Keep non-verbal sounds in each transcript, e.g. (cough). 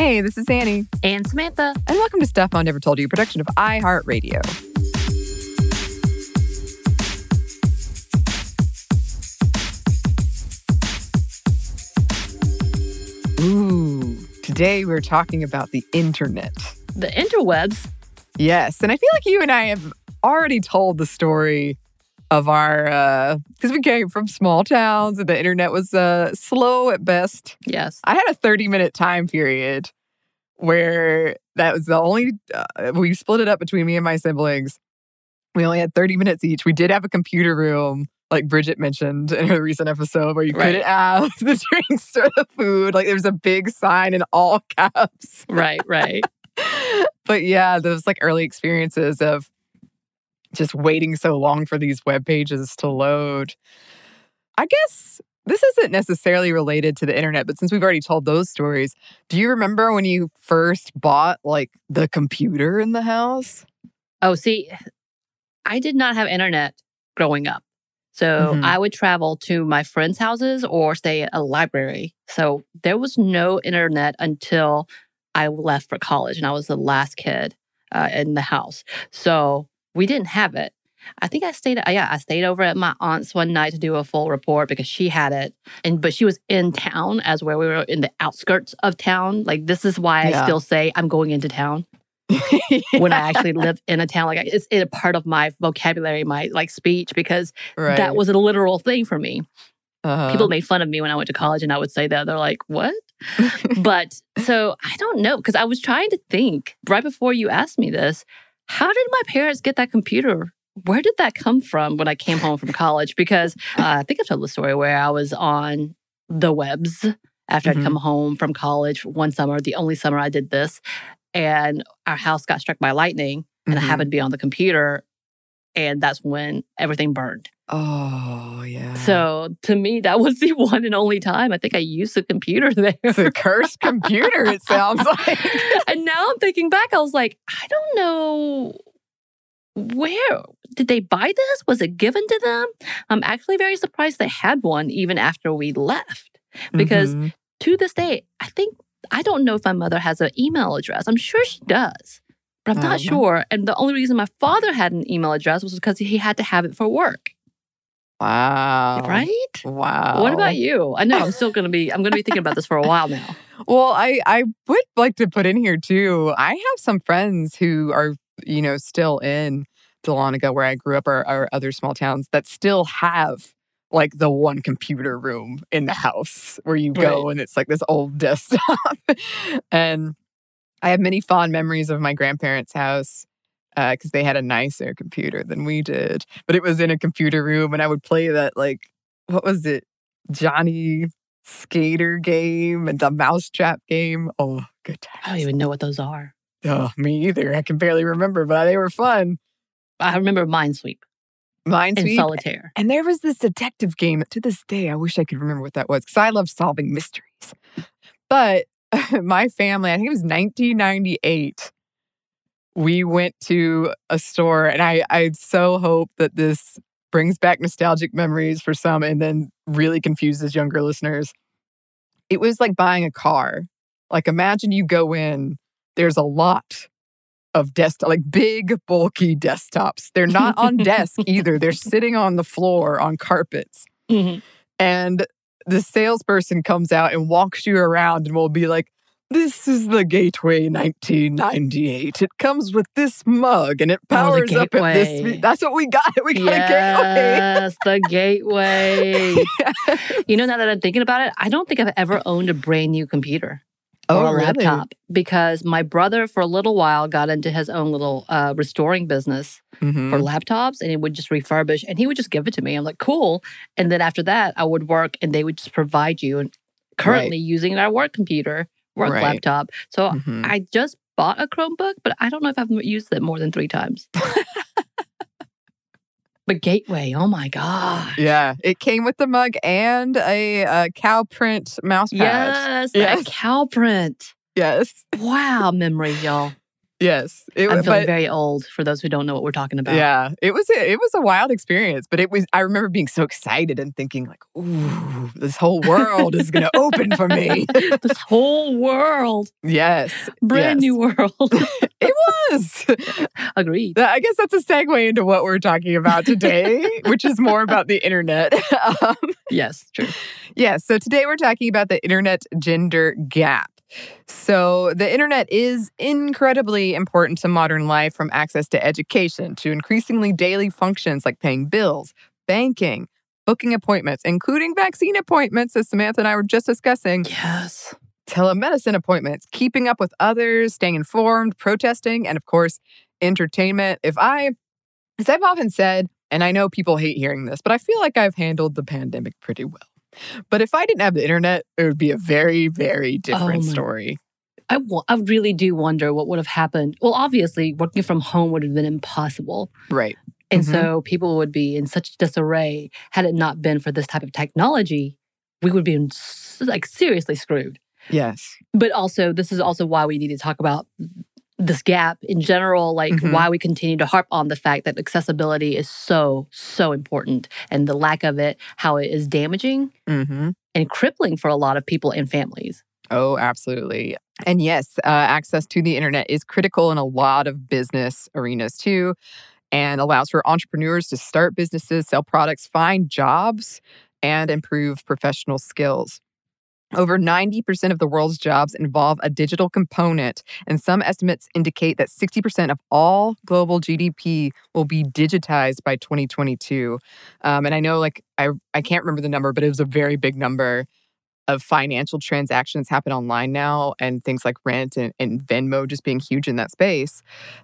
Hey, this is Annie. And Samantha. And welcome to Stuff Mom Never Told You, a production of iHeartRadio. Ooh, today we're talking about the internet. The interwebs? Yes. And I feel like you and I have already told the story of our because uh, we came from small towns and the internet was uh, slow at best. Yes, I had a thirty minute time period where that was the only uh, we split it up between me and my siblings. We only had thirty minutes each. We did have a computer room. Like Bridget mentioned in her recent episode, where you right. couldn't have (laughs) the drinks or the food. Like there's a big sign in all (laughs) caps. Right, right. (laughs) but yeah, those like early experiences of just waiting so long for these web pages to load. I guess this isn't necessarily related to the internet, but since we've already told those stories, do you remember when you first bought like the computer in the house? Oh, see, I did not have internet growing up. So mm-hmm. I would travel to my friends' houses or stay at a library. So there was no internet until I left for college and I was the last kid uh, in the house. So we didn't have it. I think I stayed. Yeah, I stayed over at my aunt's one night to do a full report because she had it, and but she was in town as where we were in the outskirts of town. Like this is why yeah. I still say I'm going into town yeah. (laughs) when I actually live in a town. Like it's, it's a part of my vocabulary, my like speech because right. that was a literal thing for me. Uh-huh. People made fun of me when I went to college, and I would say that they're like, "What?" (laughs) but so I don't know because I was trying to think right before you asked me this how did my parents get that computer? Where did that come from when I came home from college? Because uh, I think I've told the story where I was on the webs after mm-hmm. I'd come home from college one summer, the only summer I did this. And our house got struck by lightning, and mm-hmm. I happened to be on the computer. And that's when everything burned. Oh, yeah. So to me, that was the (laughs) one and only time I think I used the computer (laughs) there. It's a cursed computer, it sounds like. (laughs) and now I'm thinking back, I was like, I don't know where did they buy this? Was it given to them? I'm actually very surprised they had one even after we left. Because mm-hmm. to this day, I think I don't know if my mother has an email address. I'm sure she does, but I'm not uh-huh. sure. And the only reason my father had an email address was because he had to have it for work. Wow. Right? Wow. What about you? I know I'm still going to be I'm going to be thinking about this for a while now. (laughs) Well, I I would like to put in here too. I have some friends who are, you know, still in Dahlonega where I grew up or, or other small towns that still have like the one computer room in the house where you go right. and it's like this old (laughs) desktop. and I have many fond memories of my grandparents' house because uh, they had a nicer computer than we did. But it was in a computer room, and I would play that like what was it, Johnny Skater game and the Mousetrap game. Oh, good times. I don't even know what those are. Oh, me either. I can barely remember, but they were fun. I remember Minesweep. Minesweep. And Solitaire. And there was this detective game to this day. I wish I could remember what that was because I love solving mysteries. But (laughs) my family, I think it was 1998 we went to a store and I, I so hope that this brings back nostalgic memories for some and then really confuses younger listeners. It was like buying a car. Like imagine you go in, there's a lot of desktop, like big, bulky desktops. They're not on desk (laughs) either. They're sitting on the floor on carpets. Mm-hmm. And the salesperson comes out and walks you around and will be like, this is the Gateway 1998. It comes with this mug and it oh, powers oh, up at this. That's what we got. (laughs) We got yes, a Gateway. Yes, the Gateway. (laughs) yes. You know, now that I'm thinking about it, I don't think I've ever owned a brand new computer. Oh, or a really? laptop because my brother for a little while got into his own little uh, restoring business mm-hmm. for laptops and he would just refurbish and he would just give it to me i'm like cool and then after that i would work and they would just provide you and currently right. using our work computer work right. laptop. So mm-hmm. I just bought a Chromebook, but I don't know if I've used it more than three times. (laughs) but Gateway, oh my god! Yeah, it came with the mug and a, a cow print mouse pad. Yes, yes, cow print. Yes. Wow, memory, y'all. Yes, it, I'm feeling but, very old for those who don't know what we're talking about. Yeah, it was a, it was a wild experience, but it was. I remember being so excited and thinking like, "Ooh, this whole world is going to open for me. (laughs) this whole world. Yes, brand yes. new (laughs) world. it was. (laughs) Agreed. I guess that's a segue into what we're talking about today, which is more about the internet. um, yes, true. Yes. So today we're talking about the internet gender gap. So, the internet is incredibly important to modern life from access to education to increasingly daily functions like paying bills, banking, booking appointments, including vaccine appointments, as Samantha and I were just discussing. Yes. Telemedicine appointments, keeping up with others, staying informed, protesting, and of course, entertainment. If I, as I've often said, and I know people hate hearing this, but I feel like I've handled the pandemic pretty well. But if I didn't have the internet, it would be a very, very different oh story. I, w- I really do wonder what would have happened. Well, obviously, working from home would have been impossible. Right. And mm-hmm. so people would be in such disarray had it not been for this type of technology. We would be like seriously screwed. Yes. But also, this is also why we need to talk about this gap in general, like mm-hmm. why we continue to harp on the fact that accessibility is so, so important and the lack of it, how it is damaging mm-hmm. and crippling for a lot of people and families. Oh, absolutely. And yes, uh, access to the internet is critical in a lot of business arenas too, and allows for entrepreneurs to start businesses, sell products, find jobs, and improve professional skills. Over 90% of the world's jobs involve a digital component, and some estimates indicate that 60% of all global GDP will be digitized by 2022. Um, and I know, like, I, I can't remember the number, but it was a very big number of financial transactions happen online now and things like rent and, and, Venmo just being huge in that space.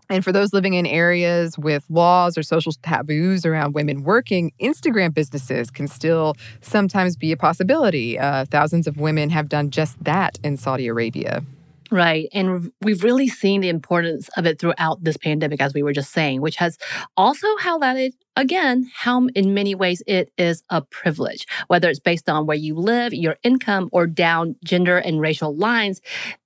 And for those living in areas with laws or social taboos around women working, Instagram businesses can still sometimes be a possibility. Uh, thousands of women have done just that in Saudi Arabia. Right. And we've really seen the importance of it throughout this pandemic, as we were just saying, which has also highlighted, again, how in many ways it is a privilege, whether it's based on where you live, your income, or down gender and racial lines,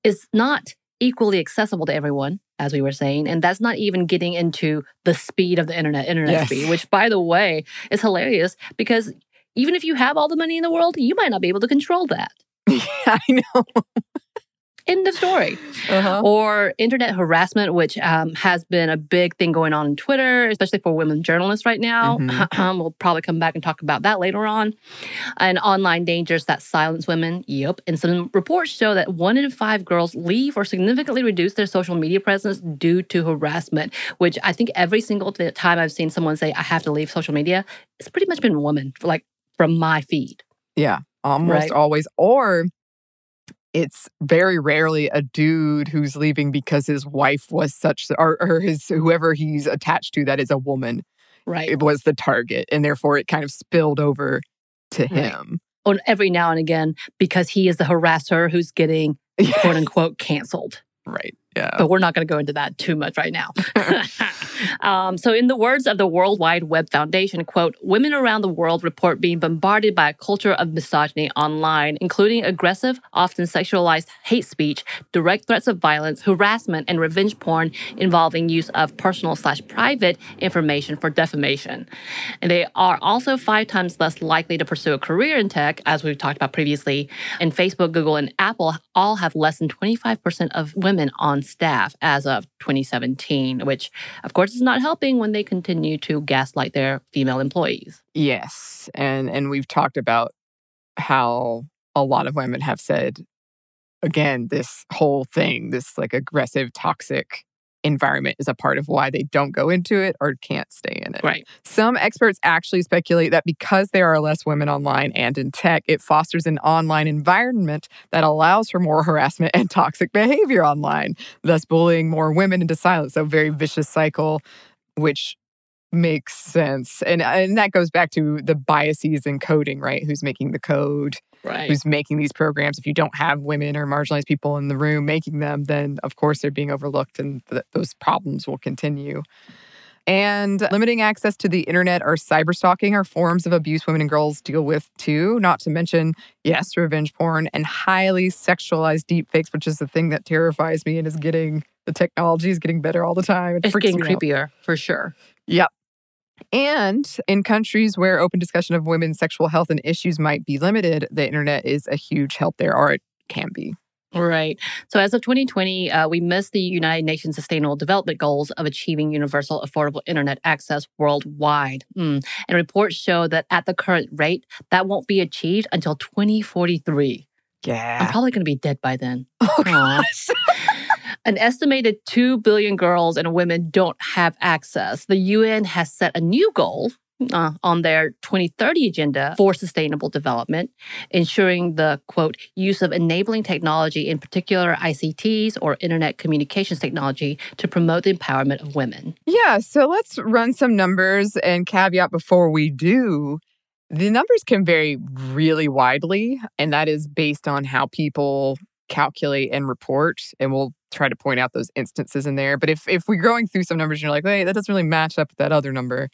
is not equally accessible to everyone, as we were saying. And that's not even getting into the speed of the internet, internet yes. speed, which, by the way, is hilarious because even if you have all the money in the world, you might not be able to control that. (laughs) Yeah, I know. (laughs) End of story. Uh-huh. Or internet harassment, which um, has been a big thing going on in Twitter, especially for women journalists right now. Mm-hmm. (clears throat) we'll probably come back and talk about that later on. And online dangers that silence women. Yep. And some reports show that one in five girls leave or significantly reduce their social media presence due to harassment, which I think every single time I've seen someone say, I have to leave social media, it's pretty much been women, like from my feed. Yeah, almost right? always. Or it's very rarely a dude who's leaving because his wife was such or, or his whoever he's attached to that is a woman right. it was the target and therefore it kind of spilled over to right. him. On every now and again because he is the harasser who's getting (laughs) quote unquote canceled. Right yeah. But we're not going to go into that too much right now. (laughs) um, so, in the words of the World Wide Web Foundation, quote, women around the world report being bombarded by a culture of misogyny online, including aggressive, often sexualized hate speech, direct threats of violence, harassment, and revenge porn involving use of personal slash private information for defamation. And they are also five times less likely to pursue a career in tech, as we've talked about previously. And Facebook, Google, and Apple all have less than 25% of women on on staff as of 2017, which of course is not helping when they continue to gaslight their female employees. Yes. And and we've talked about how a lot of women have said again this whole thing, this like aggressive toxic environment is a part of why they don't go into it or can't stay in it. Right. Some experts actually speculate that because there are less women online and in tech, it fosters an online environment that allows for more (laughs) harassment and toxic behavior online, thus bullying more women into silence. So very vicious cycle which makes sense. And and that goes back to the biases in coding, right? Who's making the code? Right. who's making these programs. If you don't have women or marginalized people in the room making them, then of course they're being overlooked and th- those problems will continue. And limiting access to the internet or cyberstalking are forms of abuse women and girls deal with too, not to mention, yes, revenge porn and highly sexualized deepfakes, which is the thing that terrifies me and is getting the technology is getting better all the time. It it's getting creepier out. for sure. Yep. And in countries where open discussion of women's sexual health and issues might be limited, the internet is a huge help there, or it can be. Right. So as of 2020, uh, we missed the United Nations Sustainable Development Goals of achieving universal affordable internet access worldwide. Mm. And reports show that at the current rate, that won't be achieved until 2043. Yeah. I'm probably going to be dead by then. (laughs) Oh, gosh. (laughs) An estimated 2 billion girls and women don't have access. The UN has set a new goal uh, on their 2030 agenda for sustainable development, ensuring the quote use of enabling technology, in particular ICTs or internet communications technology, to promote the empowerment of women. Yeah, so let's run some numbers and caveat before we do. The numbers can vary really widely, and that is based on how people calculate and report. And we'll try to point out those instances in there. But if if we're going through some numbers and you're like, wait, that doesn't really match up with that other number,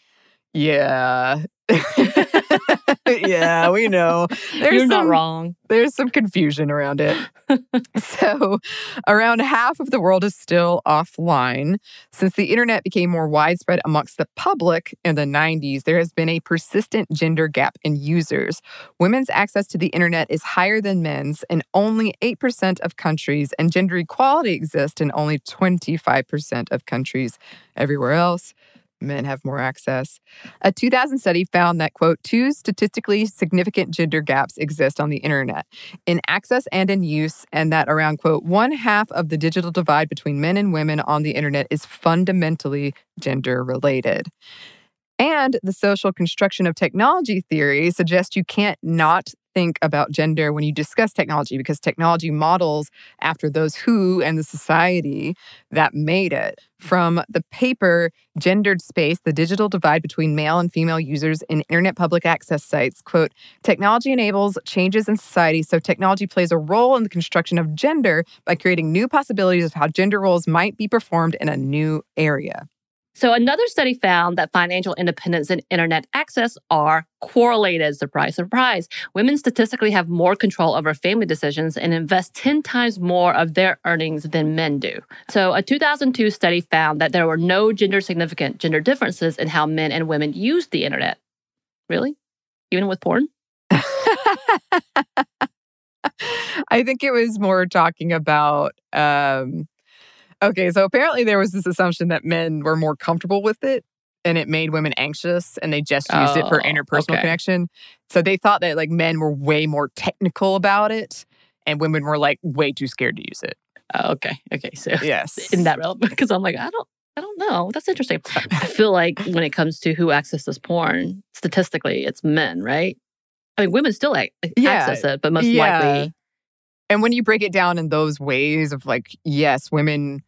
yeah. (laughs) (laughs) yeah, we know. (laughs) There's You're some, not wrong. There's some confusion around it. (laughs) so, around half of the world is still offline. Since the internet became more widespread amongst the public in the 90s, there has been a persistent gender gap in users. Women's access to the internet is higher than men's in only 8% of countries, and gender equality exists in only 25% of countries. Everywhere else, men have more access. A 2000 study found that, quote, two statistically significant gender gaps exist on the internet in access and in use, and that around, quote, one half of the digital divide between men and women on the internet is fundamentally gender related. And the social construction of technology theory suggests you can't not think about gender when you discuss technology because technology models after those who and the society that made it. From the paper Gendered Space, the digital divide between male and female users in internet public access sites, quote, technology enables changes in society, so technology plays a role in the construction of gender by creating new possibilities of how gender roles might be performed in a new area. So, another study found that financial independence and internet access are correlated. Surprise, surprise. Women statistically have more control over family decisions and invest 10 times more of their earnings than men do. So, a 2002 study found that there were no gender significant gender differences in how men and women used the internet. Really? Even with porn? (laughs) I think it was more talking about um, Okay, so apparently there was this assumption that men were more comfortable with it and it made women anxious and they just used oh, it for oh, interpersonal okay. connection. So they thought that like men were way more technical about it and women were like way too scared to use it. Oh, okay. Okay. So (laughs) yes. In that relevant because I'm like, I don't I don't know. That's interesting. I (laughs) feel like when it comes to who accesses porn, statistically, it's men, right? I mean, women still like, yeah. access it, but most yeah. likely. And when you break it down in those ways of like, yes, women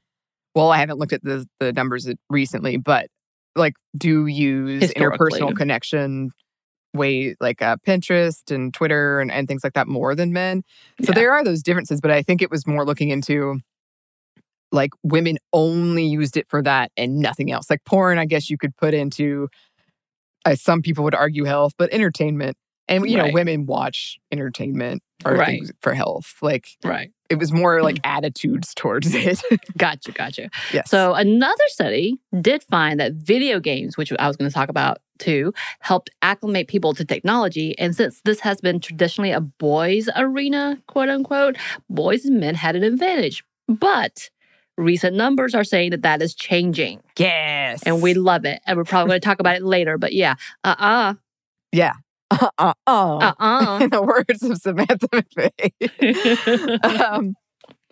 well, I haven't looked at the the numbers recently, but like do use interpersonal connection way like uh, Pinterest and Twitter and, and things like that more than men. So yeah. there are those differences, but I think it was more looking into like women only used it for that and nothing else. Like porn, I guess you could put into uh, some people would argue health, but entertainment. And you right. know, women watch entertainment or right. things for health. Like right. It was more like attitudes towards (laughs) it. gotcha, gotcha. Yes. So another study did find that video games, which I was going to talk about too, helped acclimate people to technology. And since this has been traditionally a boys' arena, quote unquote, boys and men had an advantage. But recent numbers are saying that that is changing. Yes. And we love it. And we're probably going to talk about it later. But yeah, uh uh-uh. uh Yeah uh uh uh uh (laughs) in the words of Samantha (laughs) McVey. um,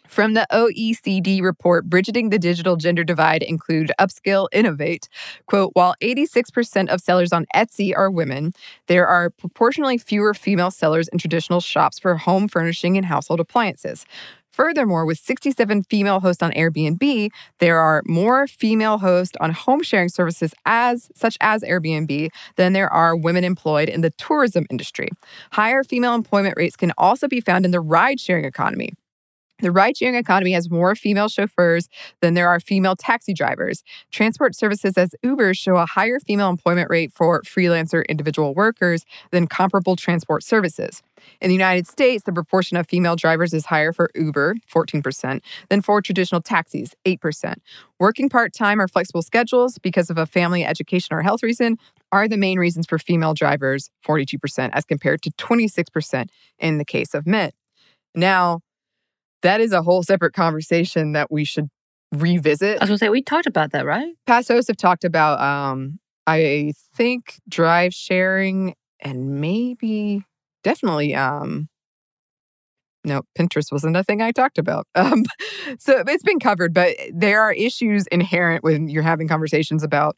from the OECD report, Bridging the Digital Gender Divide include Upskill Innovate. Quote, while 86% of sellers on Etsy are women, there are proportionally fewer female sellers in traditional shops for home furnishing and household appliances. Furthermore, with 67 female hosts on Airbnb, there are more female hosts on home sharing services as such as Airbnb than there are women employed in the tourism industry. Higher female employment rates can also be found in the ride sharing economy. The ride sharing economy has more female chauffeurs than there are female taxi drivers. Transport services as Uber show a higher female employment rate for freelancer individual workers than comparable transport services. In the United States, the proportion of female drivers is higher for Uber, 14%, than for traditional taxis, 8%. Working part time or flexible schedules because of a family, education, or health reason are the main reasons for female drivers, 42%, as compared to 26% in the case of men. Now, that is a whole separate conversation that we should revisit. I was gonna say we talked about that, right? Past hosts have talked about, um, I think, drive sharing and maybe, definitely, um, no, Pinterest wasn't a thing I talked about. (laughs) Um, so it's been covered, but there are issues inherent when you're having conversations about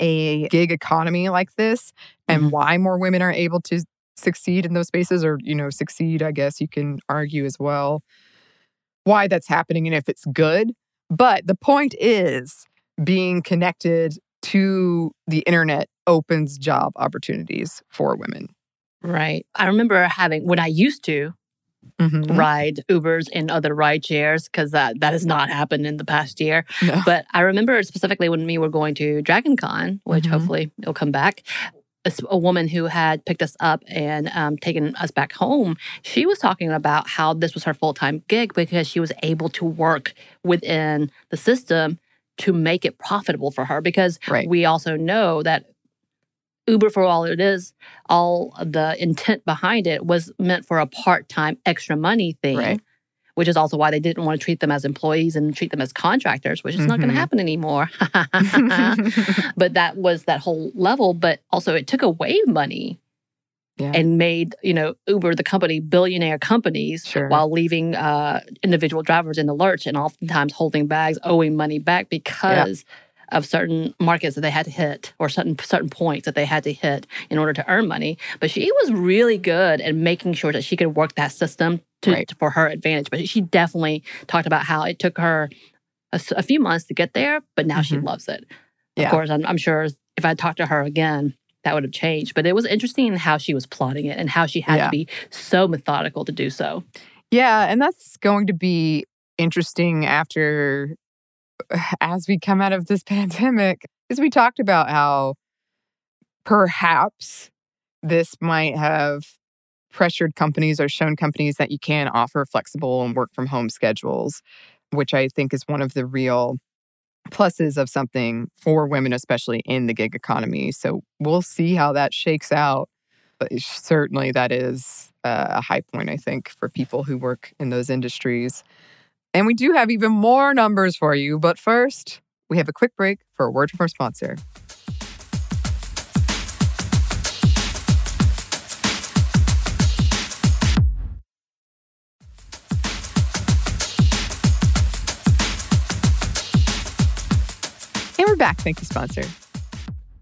a gig economy like this and Mhm. why more women are able to succeed in those spaces or, you know, succeed, I guess you can argue as well why that's happening and if it's good. But the point is being connected to the internet opens job opportunities for women. Right. I remember having when I used to Mhm. ride Ubers and other ride shares because that that has not happened in the past year. No. But I remember specifically when we were going to Dragon Con, which Mhm. hopefully it'll come back. A, woman who had picked us up and um, taken us back home, she was talking about how this was her full time gig because she was able to work within the system to make it profitable for her. Because Right. we also know that Uber, for all it is, all the intent behind it was meant for a part time extra money thing Right. Which is also why they didn't want to treat them as employees and treat them as contractors, which is not going to happen anymore. (laughs) but that was that whole level. But also, it took away money Yeah. and made you know Uber the company billionaire companies Sure. while leaving uh, individual drivers in the lurch and oftentimes holding bags, owing money back because. Of certain markets that they had to hit, or certain certain points that they had to hit in order to earn money, but she was really good at making sure that she could work that system to, Right. for her advantage. But she definitely talked about how it took her a few months to get there, but now she Mhm. loves it. Yeah. Of course, I'm, I'm sure if I talked to her again, that would have changed. But it was interesting how she was plotting it and how she had Yeah. to be so methodical to do so. Yeah, and that's going to be interesting after (sighs) as we come out of this (laughs) pandemic. Because we talked about how perhaps this might have pressured companies or shown companies that you can offer flexible and work from home schedules, which I think is one of the real pluses of something for women, especially in the gig economy. So we'll see how that shakes out. But certainly that is uh, a high point, I think, for people who work in those industries. And we do have even more numbers for you. But first, we have a quick break for a word from our sponsor. And we're back. Thank you, sponsor.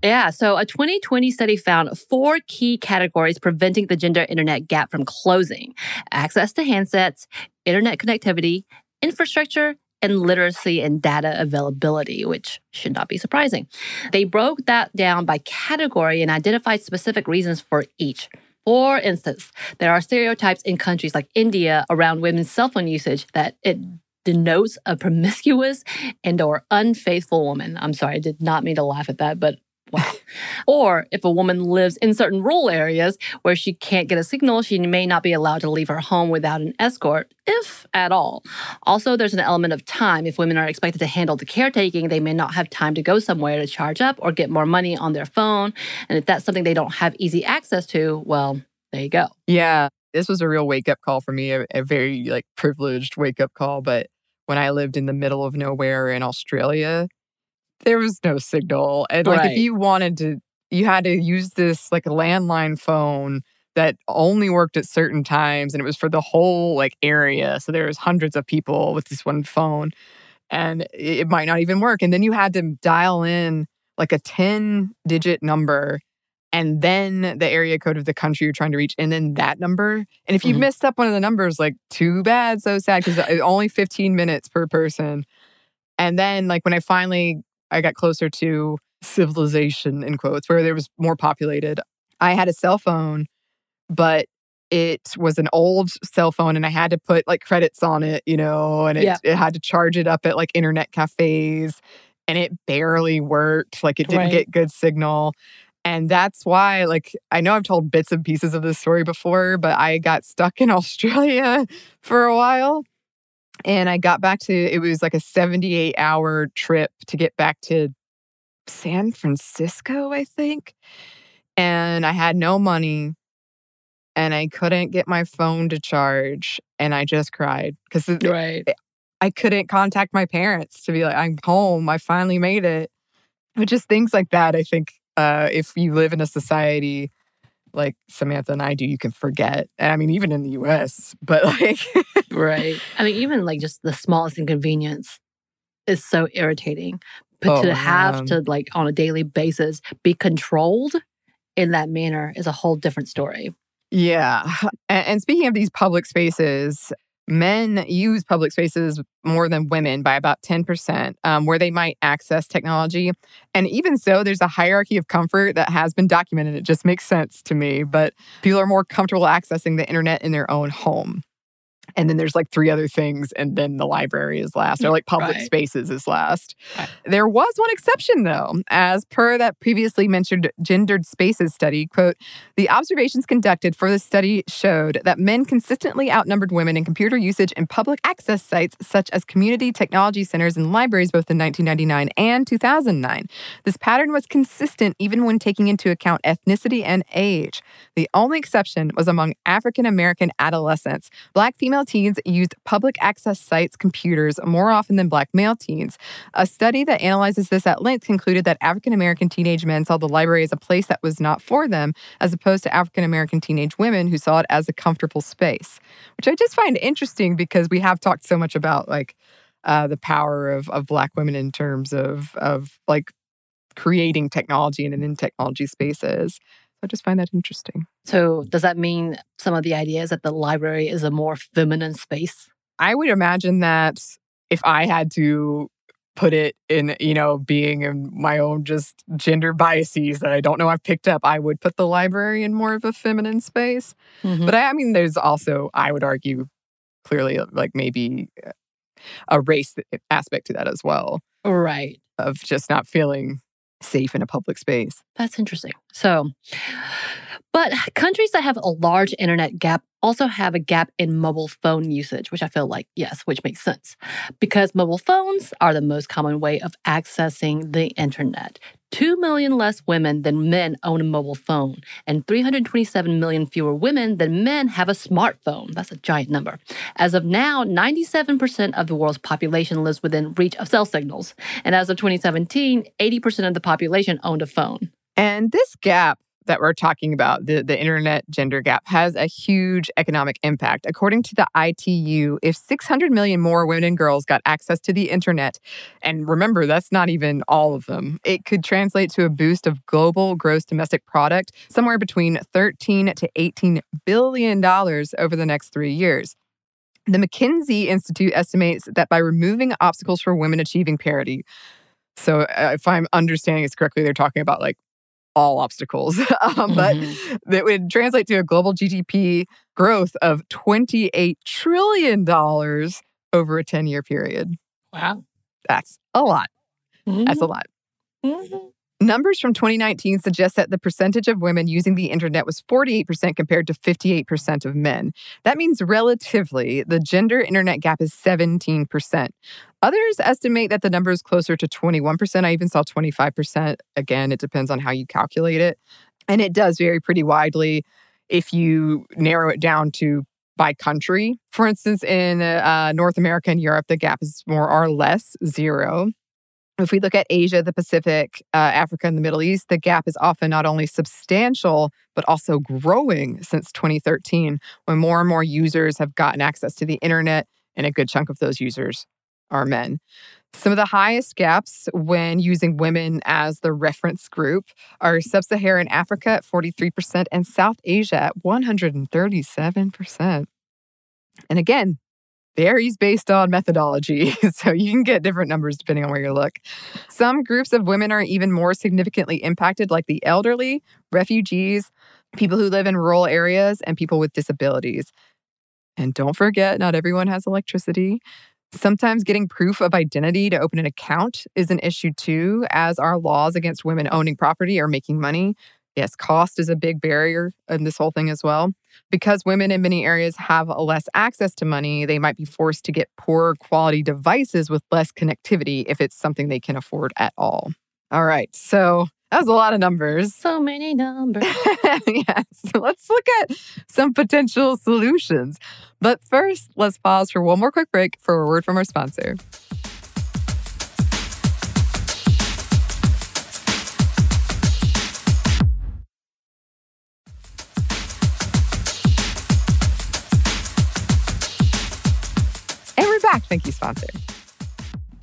Yeah, so a 2020 study found four key categories preventing the gender internet gap from closing access to handsets, internet connectivity, infrastructure, and literacy and data availability, which should not be surprising. They broke that down by category and identified specific reasons for each. For instance, there are stereotypes in countries like India around women's cell phone usage that it denotes a promiscuous and or unfaithful woman. I'm sorry, I did not mean to laugh at that, but wow. or if a woman lives in certain rural areas where she can't get a signal, she may not be allowed to leave her home without an escort, if at all. Also, there's an element of time. If women are expected to handle the caretaking, they may not have time to go somewhere to charge up or get more money on their phone. And if that's something they don't have easy access to, well, there you go. Yeah, this was a real wake up call for me, a, a very like privileged wake up call. But when I lived in the middle of nowhere in Australia, there was no signal. And like if you wanted to, you had to use this like a landline phone that only worked at certain times and it was for the whole like area. So there was hundreds of people with this one phone and it might not even work. And then you had to dial in like a 10 digit number and then the area code of the country you're trying to reach, and then that number. And if you Mhm. missed up one of the numbers, like too bad, so sad, because only 15 minutes per person. And then, like when I finally I got closer to civilization in quotes, where there was more populated, I had a cell phone, but it was an old cell phone and I had to put like credits on it, you know, and it, Yeah. it had to charge it up at like internet cafes and it barely worked. Like it didn't Right. get good signal. And that's why, like, I know I've told bits and pieces of this story before, but I got stuck in (laughs) Australia for a while. And I got back to it was like a 78 hour trip to get back to San Francisco, I think. And I had no money and I couldn't get my phone to charge. And I just cried because Right. I couldn't contact my parents to be like, I'm home. I finally made it. But just things like that, I think uh, if you live in a society like Samantha and I do, you can forget. And I mean, even in the US, but (laughs) like, Right. I mean, even like just the smallest inconvenience is so irritating. But Oh, to have man. to like on a daily basis be controlled in that manner is a whole different story. Yeah. And, and speaking of these public spaces, men use public spaces more than women by about 10%, um, where they might access technology. And even so, there's a hierarchy of comfort that has been documented. It just makes sense to me. But people are more comfortable accessing the internet in their own home. And then there's like three other things, and then the library is last, or mm, like public Right. spaces is last. Right. There was one exception, though. As per that previously mentioned gendered spaces study, quote, the observations conducted for the study showed that men consistently outnumbered women in computer usage in public access sites such as community technology centers and libraries both in 1999 and 2009. This pattern was consistent even when taking into account ethnicity and age. The only exception was among African American adolescents. Black female teens used public access sites computers more often than black male teens. A study that analyzes this at length concluded that African American teenage men saw the library as a place that was not for them, as opposed to African American teenage women who saw it as a comfortable space, which I just find interesting because we have talked so much about like uh, the power of of Black women in terms of of like creating technology and in technology spaces. I just find that interesting. So does that mean some of the ideas that the library is a more feminine space? I would imagine that if I had to put it in, you know, being in my own just gender biases that I don't know I've picked up, I would put the library in more of a feminine space. Mhm. But I, I mean, there's also, I would argue, clearly, like maybe uh, a race aspect to that as well right. of just not feeling safe in a public space. That's interesting. So, but countries that have a large internet gap also have a gap in mobile phone usage, which I feel like, yes, which makes sense because mobile phones are the most common way of accessing the internet. 2 million less women than men own a mobile phone, and 327 million fewer women than men have a smartphone. That's a giant number. As of now, 97% of the world's population lives within reach of cell signals. And as of 2017, 80% of the population owned a phone. And this gap that we're talking about, the, the internet gender gap, has a huge economic impact. According to the ITU, if 600 million more women and girls got access to the internet, and remember, that's not even all of them, it could translate to a boost of global gross domestic product somewhere between 13 to 18 billion dollars over the next three years. The McKinsey Institute estimates that by removing obstacles for women achieving parity, so uh, if I'm understanding this correctly, they're talking about like all obstacles, (laughs) um, but Mhm. that would translate to a global GDP growth of $28 trillion over a 10 year period. Wow. That's a lot. That's a lot. Mhm. Numbers from 2019 suggest that the percentage of women using the internet was 48% compared to 58% of men. That means relatively, the gender internet gap is 17%. Others estimate that the number is closer to 21%. I even saw 25%. Again, it depends on how you calculate it. And it does vary pretty widely if you narrow it down to by country. For instance, in uh, North America and Europe, the gap is more or less zero. If we look at Asia, the Pacific, uh, Africa, and the Middle East, the gap is often not only substantial, but also growing since 2013, when more and more users have gotten access to the internet, and a good chunk of those users are men. Some of the highest gaps when using women as the reference group are Sub Saharan Africa at 43% and South Asia at 137%. And again, varies based on methodology. (laughs) so you can get different numbers depending on where you look. Some groups of women are even more significantly impacted, like the elderly, refugees, people who live in rural areas, and people with disabilities. And don't forget, not everyone has electricity. Sometimes getting proof of identity to open an account is an issue too, as our laws against women owning property or making money. Yes, cost is a big barrier in this whole thing as well. Because women in many areas have less access to money, they might be forced to get poorer quality devices with less connectivity if it's something they can afford at all. All right, so that was a lot of numbers. So many numbers. (laughs) yes. Let's look at some potential solutions. But first, let's pause for one more quick break for a word from our sponsor. And we're back. Thank you, sponsor.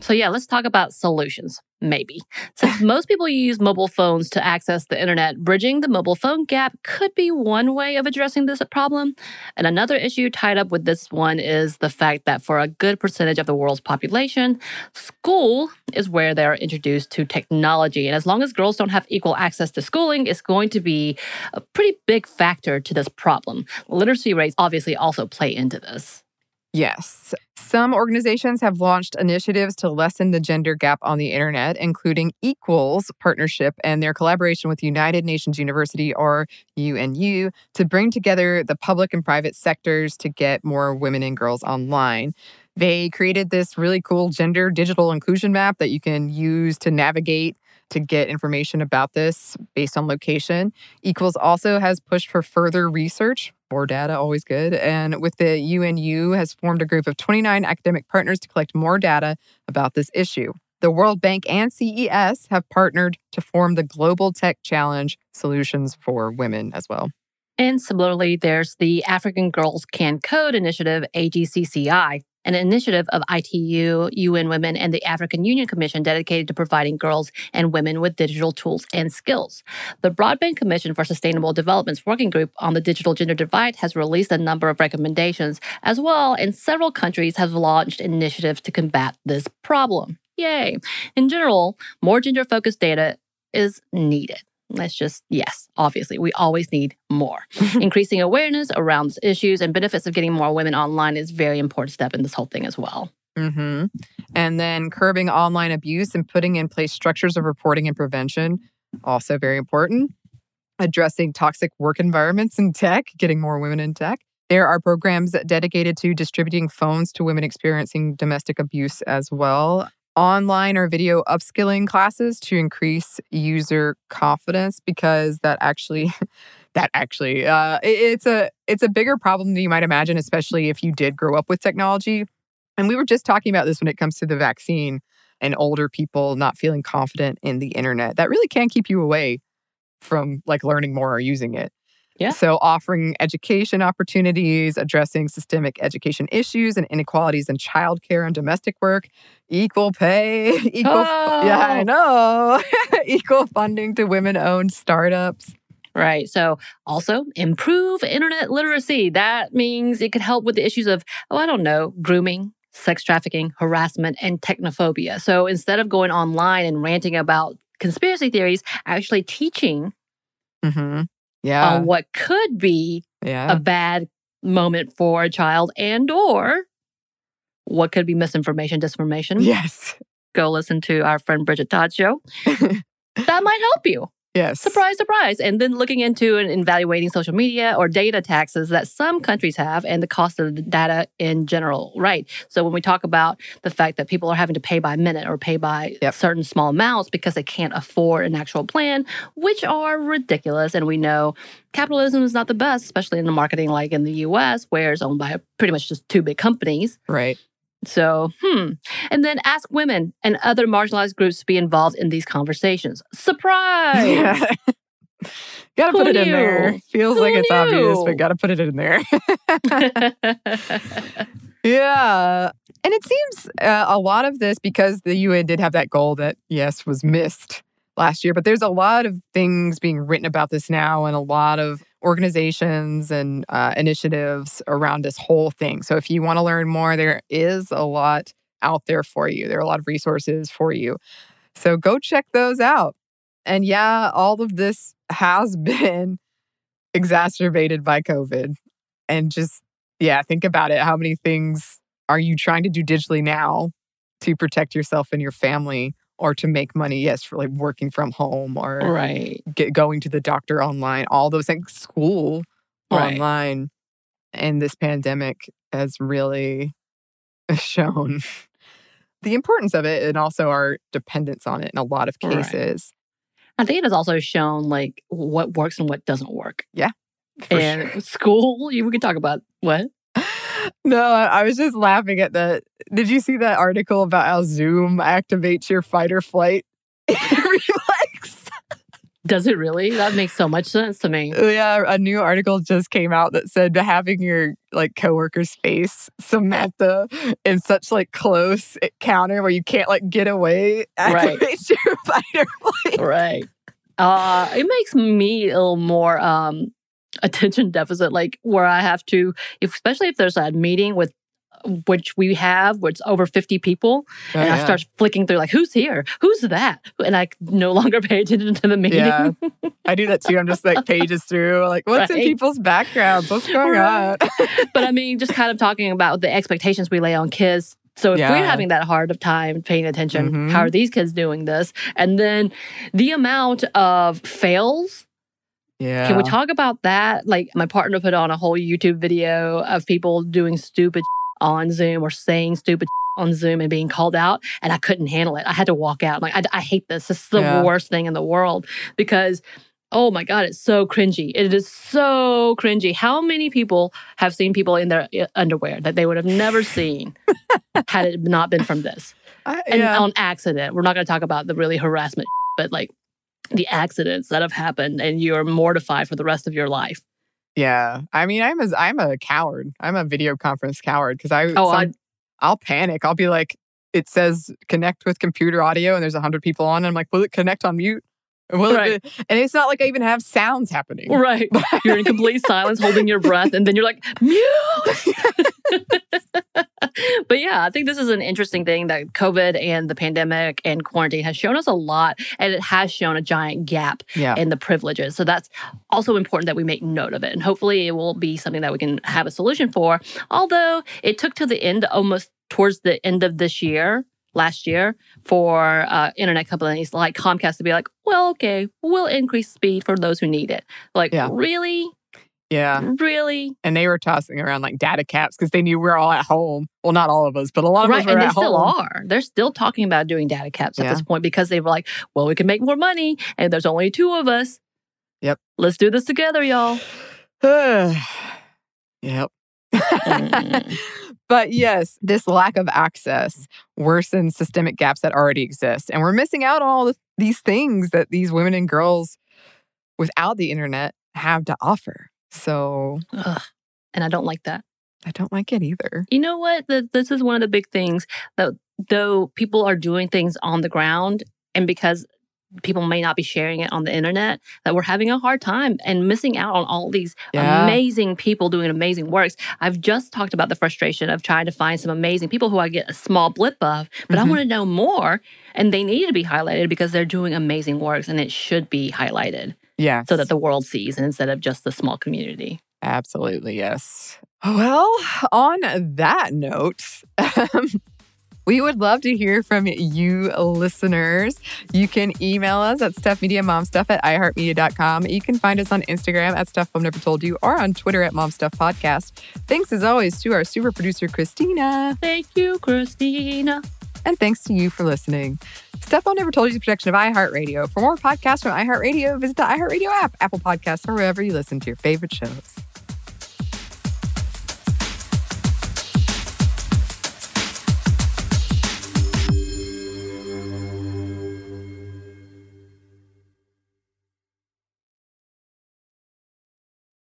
So, yeah, let's talk about solutions. Maybe. Since (laughs) most people use mobile phones to access the internet, bridging the mobile phone gap could be one way of addressing this problem. And another issue tied up with this one is the fact that for a good percentage of the world's population, school is where they're introduced to technology. And as long as girls don't have equal access to schooling, it's going to be a pretty big factor to this problem. Literacy rates obviously also play into this. Yes. Some organizations have launched initiatives to lessen the gender gap on the internet, including Equals Partnership and their collaboration with United Nations University, or UNU, to bring together the public and private sectors to get more women and girls online. They created this really cool gender digital inclusion map that you can use to navigate to get information about this based on location. Equals also has pushed for further research, more data, always good. And with the UNU has formed a group of 29 academic partners to collect more data about this issue. The World Bank and CES have partnered to form the Global Tech Challenge Solutions for Women as well. And similarly, there's the African Girls Can Code Initiative, AGCCI, an initiative of ITU, UN Women, and the African Union Commission dedicated to providing girls and women with digital tools and skills. The Broadband Commission for Sustainable Development's working group on the digital gender divide has released a number of recommendations as well, and several countries have launched initiatives to combat this problem. Yay! In general, more gender focused data is needed. Let's just, yes, obviously, we always need more. (laughs) Increasing awareness around issues and benefits of getting more women online is very important step in this whole thing as well. Mm-hmm. And then curbing online abuse and putting in place structures of reporting and prevention, also very important. Addressing toxic work environments in tech, getting more women in tech. There are programs dedicated to distributing phones to women experiencing domestic abuse as well online or video upskilling classes to increase user confidence because that actually (laughs) that actually uh, it's a it's a bigger problem than you might imagine especially if you did grow up with technology. And we were just talking about this when it comes to the vaccine and older people not feeling confident in the internet. That really can keep you away from like learning more or using it yeah. So, offering education opportunities, addressing systemic education issues and inequalities in childcare and domestic work, equal pay, (laughs) equal, oh. yeah, I know, (laughs) equal funding to women owned startups. Right. So, also improve internet literacy. That means it could help with the issues of, oh, I don't know, grooming, sex trafficking, harassment, and technophobia. So, instead of going online and ranting about conspiracy theories, actually teaching mm-hmm yeah. on what could be yeah. a bad moment for a child and or what could be misinformation, disinformation. Yes. Go listen to our friend Bridget Todd show. (laughs) that might help you. Yes. Surprise, surprise. And then looking into and evaluating social media or data taxes that some countries have and the cost of the data in general, right? So when we talk about the fact that people are having to pay by minute or pay by yep. certain small amounts because they can't afford an actual plan, which are ridiculous. And we know capitalism is not the best, especially in the marketing like in the US, where it's owned by pretty much just two big companies. Right. So, hmm. And then ask women and other marginalized groups to be involved in these conversations. Surprise! Yeah. (laughs) gotta Who put it knew? in there. Feels Who like it's knew? obvious, but gotta put it in there. (laughs) yeah. And it seems uh, a lot of this, because the UN did have that goal that, yes, was missed last year, but there's a lot of things being written about this now and a lot of organizations and uh, initiatives around this whole thing. So if you want to learn more, there is a lot out there for you. There are a lot of resources for you. So go check those out. And yeah, all of this has (laughs) been exacerbated by COVID. And just, yeah, think about it. How many things are you trying to do digitally now to protect yourself and your family or to make money? Yes, for like working from home or Right. get, going to the doctor online, all those things, school Right. online. And this pandemic has really (laughs) shown the importance of it and also our dependence on it in a lot of Right. cases. I think it has also shown like what works and what doesn't work. For and sure. school, you- (laughs) we can talk about what? No, I was just laughing at the. Did you see that article about how Zoom activates your fight or flight (laughs) reflex? Does it really? That makes so much sense to me. Yeah, a new article just came out that said having your like coworker's face Samantha in such like close encounter where you can't like get away Right. activates (laughs) your fight or flight. Right. Uh, it makes me a little more um, attention deficit, like where I have to, if, especially if there's a meeting with which we have, where it's over 50 people, and I start flicking through, like, who's here? Who's that? And I no longer pay attention to the meeting. Yeah. (laughs) I do that too. I'm just like pages through, like, what's in people's backgrounds? What's going Right. on? (laughs) but I mean, just kind of talking about the expectations we lay on kids. So if Yeah. we're having that hard of time paying attention, Mhm. how are these kids doing this? And then the amount of fails. Yeah. Can we talk about that? Like my partner put on a whole YouTube video of people doing stupid (laughs) on Zoom or saying stupid (laughs) on Zoom and being called out, and I couldn't handle it. I had to walk out. I'm like, I, I hate this. This is the Yeah. worst thing in the world because. Oh my God, it's so cringy. It is so cringy. How many people have seen people in their uh, underwear that they would have never seen (laughs) had it not been from this? I- And yeah. on accident. We're not going to talk about the really harassment, but like the accidents that have happened and you're mortified for the rest of your life. Yeah, I mean, I'm a I'm a coward. I'm a video conference coward because I Oh, some- I'll panic. I'll be like, it says connect with computer audio, and there's a hundred people on. And I'm like, will it connect on mute? (laughs) Will it Right. be-" And it's not like I even have sounds happening. Right. (laughs) You're in complete silence, holding your breath, and then you're like, mute. (laughs) but yeah, I think this is an interesting thing that COVID and the pandemic and quarantine has shown us a lot, and it has shown a giant gap Yeah, in the privileges. So that's also important that we make note of it. And hopefully it will be something that we can have a solution for. Although it took to the end, almost towards the end of this year, last year, for uh, internet companies like Comcast to be like, well, okay, we'll increase speed for those who need it. Like, Yeah. really? yeah. Really? And they were tossing around like data caps because they knew we are all at home. Well, not all of us, but a lot of Right. us were And they still home. are. They're still talking about doing data caps at Yeah. this point because they were like, well, we can make more money and there's only two of us. Yep. Let's do this together, y'all. (sighs) yep. (laughs) Mm. But yes, this lack of access worsens systemic gaps that already exist. And we're missing out on all the, these things that these women and girls without the internet have to offer. So Ugh. And I don't like that. I don't like it either. You know what? Th- This is one of the big things that though people are doing things on the ground and because people may not be sharing it on the internet, that we're having a hard time and missing out on all these Yeah. amazing people doing amazing works. I've just talked about the frustration of trying to find some amazing people who I get a small blip of, but I Mhm. want to know more and they need to be highlighted because they're doing amazing works and it should be highlighted Yeah. so that the world sees instead of just the small community. Absolutely, yes. Well, on that note, (laughs) um, we would love to hear from you listeners. You can email us at stuffmediamomstuff at iheartmedia.com. You can find us on Instagram at Stuff Mom Never Told You or on Twitter at MomStuffPodcast. Thanks as always to our super producer, Christina. Thank you, Christina. And thanks to you for listening. Stuff Mom Never Told You is a production of iHeartRadio. For more podcasts from iHeartRadio, visit the iHeartRadio app, Apple Podcasts, or wherever you listen to your favorite shows.